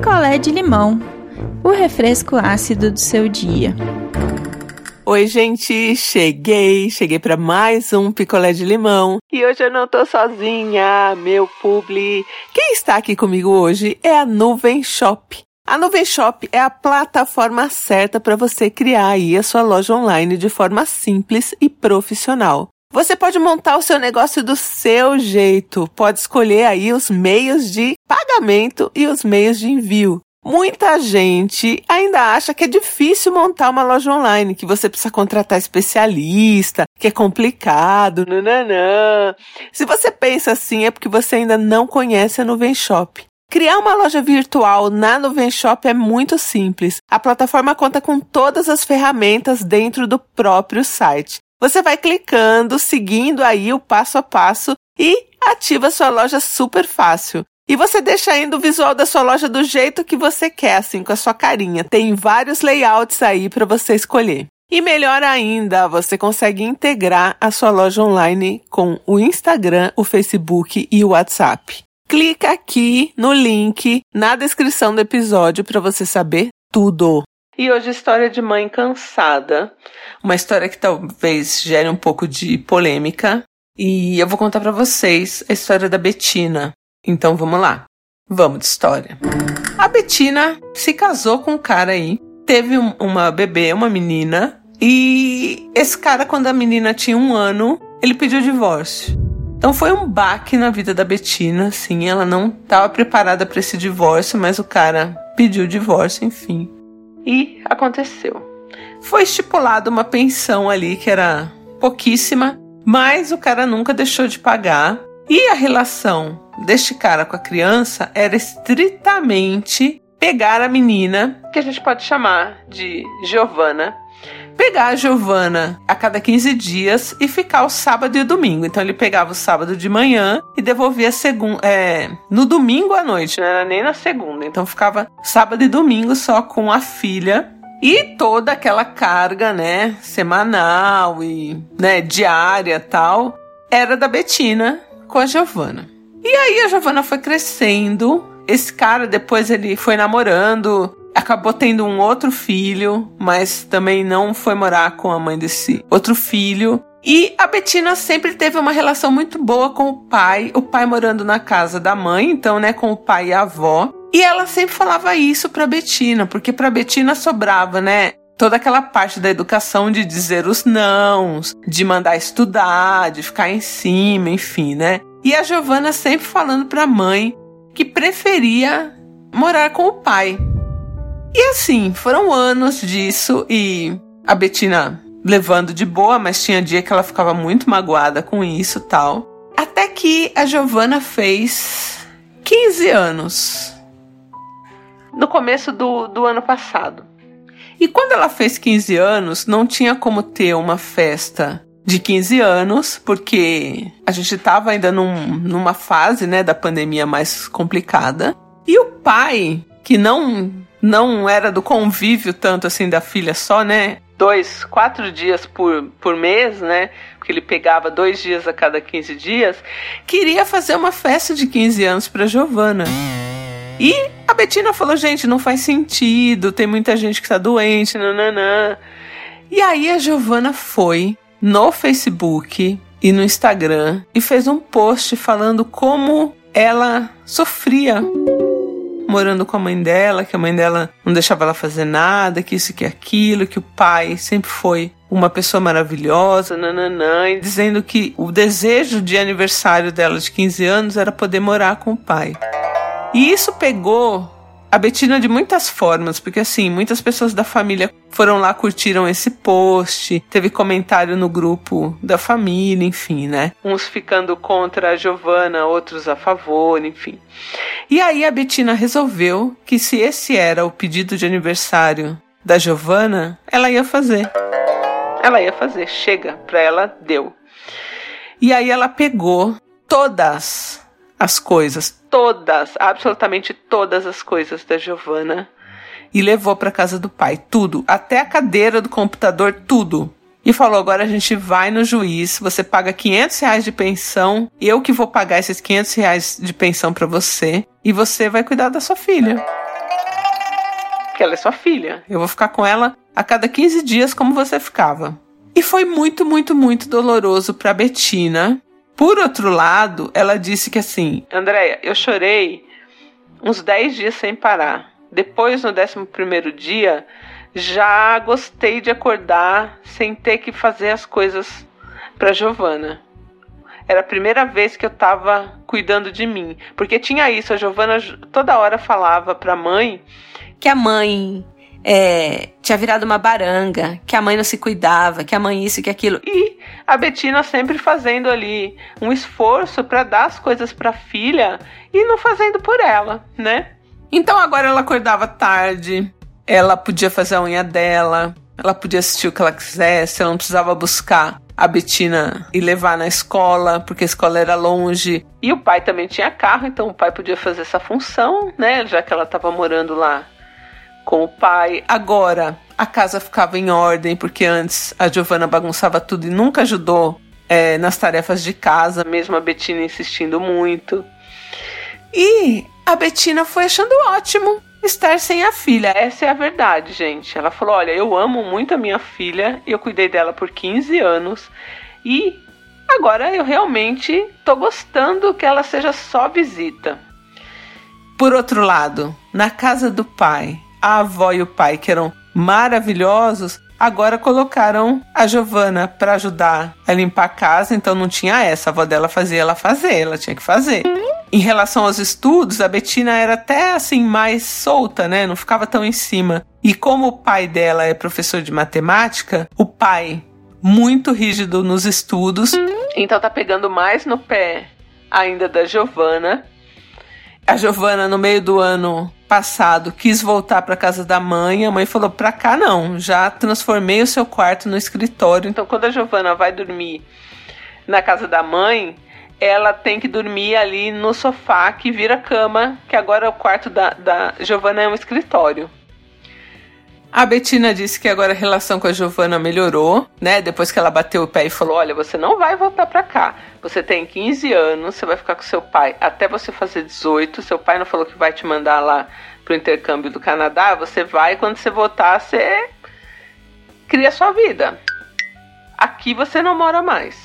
picolé de limão, o refresco ácido do seu dia. Oi, gente, cheguei, cheguei para mais um picolé de limão. E hoje eu não tô sozinha, meu publi. Quem está aqui comigo hoje é a Nuvem Shop. A Nuvem Shop é a plataforma certa para você criar aí a sua loja online de forma simples e profissional. Você pode montar o seu negócio do seu jeito, pode escolher aí os meios de pagamento e os meios de envio. Muita gente ainda acha que é difícil montar uma loja online, que você precisa contratar especialista, que é complicado, nananã. Se você pensa assim, é porque você ainda não conhece a Nuvem Shop. Criar uma loja virtual na Nuvem Shop é muito simples. A plataforma conta com todas as ferramentas dentro do próprio site. Você vai clicando, seguindo aí o passo a passo e ativa sua loja super fácil. E você deixa ainda o visual da sua loja do jeito que você quer, assim, com a sua carinha. Tem vários layouts aí para você escolher. E melhor ainda, você consegue integrar a sua loja online com o Instagram, o Facebook e o WhatsApp. Clica aqui no link na descrição do episódio para você saber tudo. E hoje história de mãe cansada, uma história que talvez gere um pouco de polêmica, e eu vou contar para vocês a história da Betina. Então vamos lá. Vamos de história. A Betina se casou com um cara aí, teve um, uma bebê, uma menina, e esse cara quando a menina tinha um ano, ele pediu divórcio. Então foi um baque na vida da Betina, assim, ela não estava preparada para esse divórcio, mas o cara pediu divórcio, enfim. E aconteceu. Foi estipulada uma pensão ali que era pouquíssima, mas o cara nunca deixou de pagar. E a relação deste cara com a criança era estritamente pegar a menina, que a gente pode chamar de Giovana, pegar a Giovana a cada 15 dias e ficar o sábado e o domingo. Então ele pegava o sábado de manhã e devolvia é, no domingo à noite, não era nem na segunda. Então ficava sábado e domingo só com a filha e toda aquela carga, né, semanal e, né, diária, tal, era da Betina com a Giovana. E aí a Giovana foi crescendo, esse cara depois ele foi namorando, acabou tendo um outro filho, mas também não foi morar com a mãe desse outro filho. E a Betina sempre teve uma relação muito boa com o pai, o pai morando na casa da mãe, então, né, com o pai e a avó. E ela sempre falava isso pra Betina, porque pra Betina sobrava, né, toda aquela parte da educação de dizer os nãos, de mandar estudar, de ficar em cima, enfim, né? E a Giovana sempre falando pra mãe que preferia morar com o pai. E assim, foram anos disso e a Betina levando de boa, mas tinha dia que ela ficava muito magoada com isso tal. Até que a Giovana fez 15 anos. No começo do, do ano passado. E quando ela fez 15 anos, não tinha como ter uma festa de 15 anos, porque a gente estava ainda num, numa fase né, da pandemia mais complicada. E o pai, que não não era do convívio tanto assim da filha só, né? Dois, quatro dias por, por mês, né? Porque ele pegava dois dias a cada 15 dias. Queria fazer uma festa de 15 anos para Giovana. E a Betina falou: gente, não faz sentido, tem muita gente que tá doente, nananã. E aí a Giovana foi no Facebook e no Instagram e fez um post falando como ela sofria morando com a mãe dela, que a mãe dela não deixava ela fazer nada, que isso que aquilo, que o pai sempre foi uma pessoa maravilhosa, nananã, e dizendo que o desejo de aniversário dela de 15 anos era poder morar com o pai. E isso pegou a Betina de muitas formas, porque assim, muitas pessoas da família foram lá, curtiram esse post, teve comentário no grupo da família, enfim, né? Uns ficando contra a Giovana, outros a favor, enfim. E aí a Betina resolveu que se esse era o pedido de aniversário da Giovana, ela ia fazer. Ela ia fazer, chega, pra ela deu. E aí ela pegou todas as coisas, todas, absolutamente todas as coisas da Giovana e levou para casa do pai, tudo, até a cadeira do computador, tudo. E falou: agora a gente vai no juiz, você paga 500 reais de pensão, eu que vou pagar esses 500 reais de pensão para você, e você vai cuidar da sua filha. porque ela é sua filha. Eu vou ficar com ela a cada 15 dias como você ficava. E foi muito, muito, muito doloroso para Betina. Por outro lado, ela disse que assim, Andréia, eu chorei uns 10 dias sem parar. Depois, no 11 primeiro dia, já gostei de acordar sem ter que fazer as coisas para Giovana. Era a primeira vez que eu estava cuidando de mim, porque tinha isso, a Giovana toda hora falava para a mãe que a mãe é, tinha virado uma baranga, que a mãe não se cuidava, que a mãe isso, que aquilo. E a Betina sempre fazendo ali um esforço para dar as coisas para a filha e não fazendo por ela, né? Então agora ela acordava tarde, ela podia fazer a unha dela, ela podia assistir o que ela quisesse, ela não precisava buscar a Betina e levar na escola, porque a escola era longe. E o pai também tinha carro, então o pai podia fazer essa função, né? Já que ela estava morando lá com o pai. Agora, a casa ficava em ordem, porque antes a Giovana bagunçava tudo e nunca ajudou é, nas tarefas de casa, mesmo a Betina insistindo muito. E a Betina foi achando ótimo estar sem a filha. Essa é a verdade, gente. Ela falou: Olha, eu amo muito a minha filha, eu cuidei dela por 15 anos e agora eu realmente tô gostando que ela seja só visita. Por outro lado, na casa do pai, a avó e o pai, que eram maravilhosos, agora colocaram a Giovana para ajudar a limpar a casa, então não tinha essa. A avó dela fazia ela fazer, ela tinha que fazer. Em relação aos estudos, a Betina era até assim mais solta, né? Não ficava tão em cima. E como o pai dela é professor de matemática, o pai muito rígido nos estudos, então tá pegando mais no pé ainda da Giovana. A Giovana no meio do ano passado quis voltar para casa da mãe, a mãe falou: "Para cá não, já transformei o seu quarto no escritório". Então quando a Giovana vai dormir na casa da mãe, ela tem que dormir ali no sofá que vira cama, que agora o quarto da, da Giovana é um escritório. A Betina disse que agora a relação com a Giovana melhorou, né? Depois que ela bateu o pé e falou: Olha, você não vai voltar para cá. Você tem 15 anos, você vai ficar com seu pai até você fazer 18. Seu pai não falou que vai te mandar lá pro intercâmbio do Canadá. Você vai, quando você voltar, você cria sua vida. Aqui você não mora mais.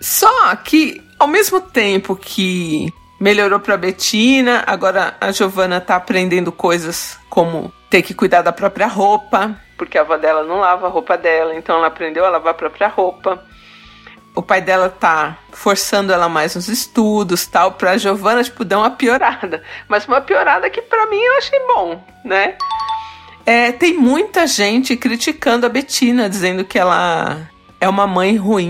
Só que ao mesmo tempo que melhorou para Betina, agora a Giovana tá aprendendo coisas como ter que cuidar da própria roupa, porque a avó dela não lava a roupa dela, então ela aprendeu a lavar a própria roupa. O pai dela tá forçando ela mais nos estudos, tal, pra Giovana, tipo, dar uma piorada. Mas uma piorada que para mim eu achei bom, né? É, tem muita gente criticando a Betina, dizendo que ela é uma mãe ruim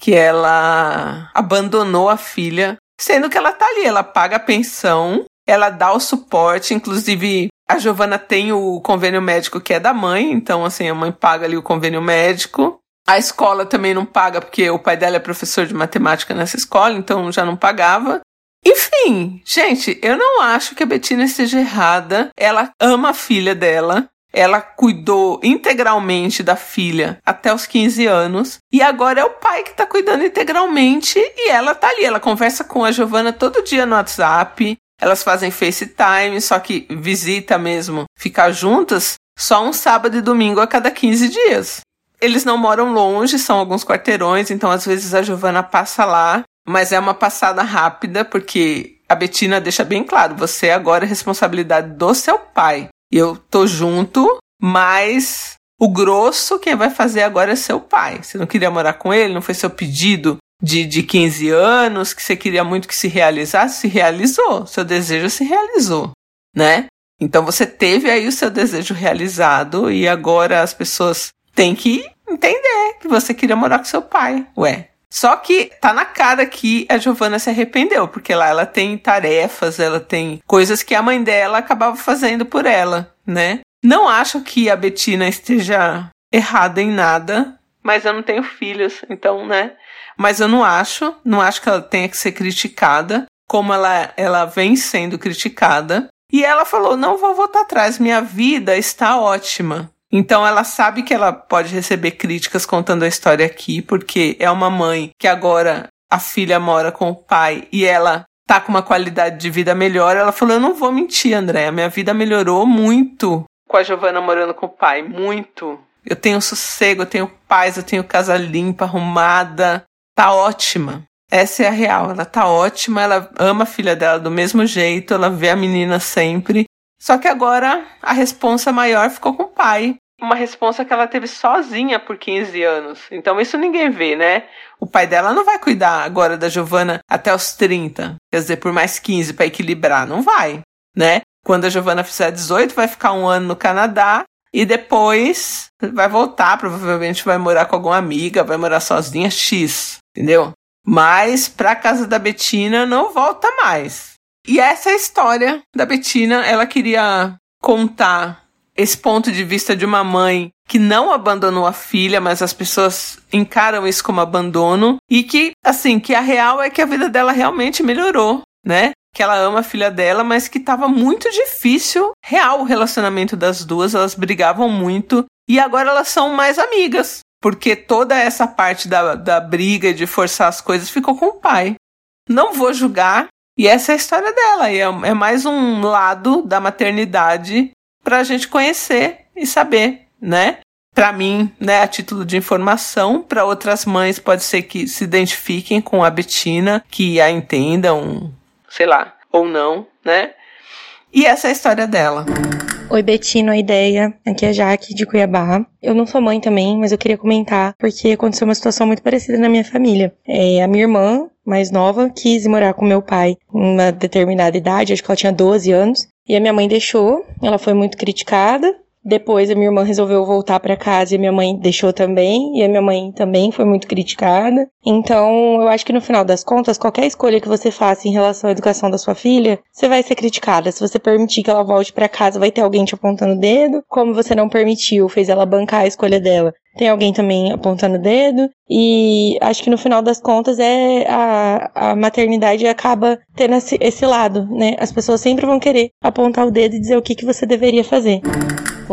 que ela abandonou a filha, sendo que ela tá ali, ela paga a pensão, ela dá o suporte, inclusive a Giovana tem o convênio médico que é da mãe, então assim, a mãe paga ali o convênio médico. A escola também não paga porque o pai dela é professor de matemática nessa escola, então já não pagava. Enfim, gente, eu não acho que a Betina esteja errada. Ela ama a filha dela. Ela cuidou integralmente da filha até os 15 anos e agora é o pai que tá cuidando integralmente e ela tá ali. Ela conversa com a Giovana todo dia no WhatsApp. Elas fazem FaceTime, só que visita mesmo, ficar juntas só um sábado e domingo a cada 15 dias. Eles não moram longe, são alguns quarteirões, então às vezes a Giovana passa lá, mas é uma passada rápida porque a Betina deixa bem claro, você agora é responsabilidade do seu pai eu tô junto, mas o grosso quem vai fazer agora é seu pai. Você não queria morar com ele? Não foi seu pedido de, de 15 anos que você queria muito que se realizasse? Se realizou. Seu desejo se realizou, né? Então você teve aí o seu desejo realizado e agora as pessoas têm que entender que você queria morar com seu pai. Ué, só que tá na cara que a Giovana se arrependeu, porque lá ela tem tarefas, ela tem coisas que a mãe dela acabava fazendo por ela, né? Não acho que a Betina esteja errada em nada, mas eu não tenho filhos, então, né? Mas eu não acho, não acho que ela tenha que ser criticada, como ela, ela vem sendo criticada. E ela falou: não vou voltar atrás, minha vida está ótima. Então ela sabe que ela pode receber críticas contando a história aqui, porque é uma mãe que agora a filha mora com o pai e ela tá com uma qualidade de vida melhor. Ela falou: Eu não vou mentir, André. Minha vida melhorou muito com a Giovana morando com o pai. Muito. Eu tenho sossego, eu tenho paz, eu tenho casa limpa, arrumada. Tá ótima. Essa é a real. Ela tá ótima, ela ama a filha dela do mesmo jeito, ela vê a menina sempre. Só que agora a responsa maior ficou com o pai. Uma responsa que ela teve sozinha por 15 anos. Então isso ninguém vê, né? O pai dela não vai cuidar agora da Giovana até os 30. Quer dizer, por mais 15 para equilibrar. Não vai, né? Quando a Giovana fizer 18, vai ficar um ano no Canadá e depois vai voltar, provavelmente vai morar com alguma amiga, vai morar sozinha, X, entendeu? Mas pra casa da Betina não volta mais. E essa é a história da Betina. Ela queria contar esse ponto de vista de uma mãe que não abandonou a filha, mas as pessoas encaram isso como abandono e que, assim, que a real é que a vida dela realmente melhorou, né? Que ela ama a filha dela, mas que estava muito difícil, real, o relacionamento das duas, elas brigavam muito e agora elas são mais amigas porque toda essa parte da, da briga de forçar as coisas ficou com o pai. Não vou julgar, e essa é a história dela, e é, é mais um lado da maternidade para a gente conhecer e saber, né? Para mim, né, a título de informação, para outras mães pode ser que se identifiquem com a Betina, que a entendam, sei lá, ou não, né? E essa é a história dela. Oi, Betino, a ideia. Aqui é a Jaque, de Cuiabá. Eu não sou mãe também, mas eu queria comentar porque aconteceu uma situação muito parecida na minha família. É, a minha irmã, mais nova, quis morar com meu pai em uma determinada idade, acho que ela tinha 12 anos. E a minha mãe deixou, ela foi muito criticada, depois a minha irmã resolveu voltar para casa e a minha mãe deixou também, e a minha mãe também foi muito criticada. Então, eu acho que no final das contas, qualquer escolha que você faça em relação à educação da sua filha, você vai ser criticada. Se você permitir que ela volte para casa, vai ter alguém te apontando o dedo. Como você não permitiu, fez ela bancar a escolha dela, tem alguém também apontando o dedo. E acho que no final das contas é a, a maternidade acaba tendo esse, esse lado, né? As pessoas sempre vão querer apontar o dedo e dizer o que, que você deveria fazer.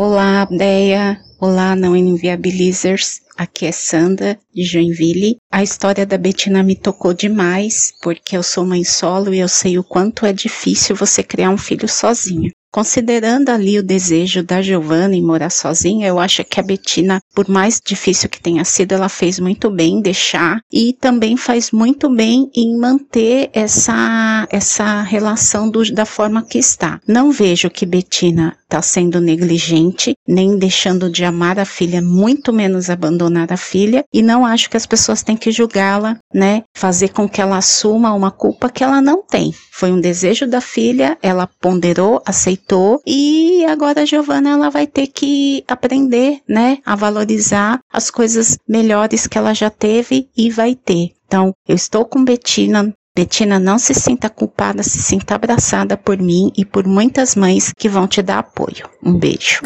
Olá, Deia. Olá, não inviabilizers. Aqui é Sandra, de Joinville. A história da Betina me tocou demais, porque eu sou mãe solo e eu sei o quanto é difícil você criar um filho sozinha. Considerando ali o desejo da Giovanna em morar sozinha, eu acho que a Betina, por mais difícil que tenha sido, ela fez muito bem em deixar e também faz muito bem em manter essa, essa relação do, da forma que está. Não vejo que Betina está sendo negligente, nem deixando de amar a filha, muito menos abandonar a filha, e não acho que as pessoas têm que julgá-la, né? Fazer com que ela assuma uma culpa que ela não tem. Foi um desejo da filha, ela ponderou, aceitou, e agora a Giovana ela vai ter que aprender, né, a valorizar as coisas melhores que ela já teve e vai ter. Então, eu estou com Betina Betina, não se sinta culpada, se sinta abraçada por mim e por muitas mães que vão te dar apoio. Um beijo.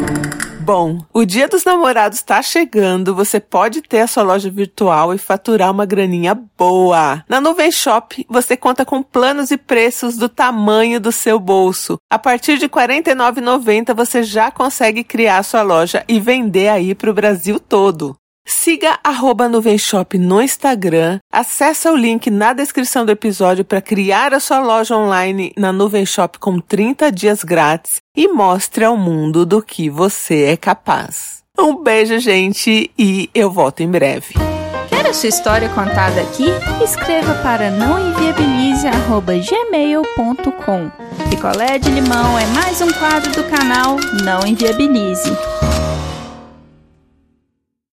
Bom, o Dia dos Namorados está chegando. Você pode ter a sua loja virtual e faturar uma graninha boa. Na Nuvem Shop, você conta com planos e preços do tamanho do seu bolso. A partir de R$ 49,90 você já consegue criar a sua loja e vender aí para o Brasil todo. Siga arroba Nuvenshop no Instagram, acesse o link na descrição do episódio para criar a sua loja online na Nuvem Shop com 30 dias grátis e mostre ao mundo do que você é capaz. Um beijo, gente, e eu volto em breve. Quer a sua história contada aqui? Escreva para nãoenviabilize.gmail.com Picolé de limão é mais um quadro do canal Não Enviabilize.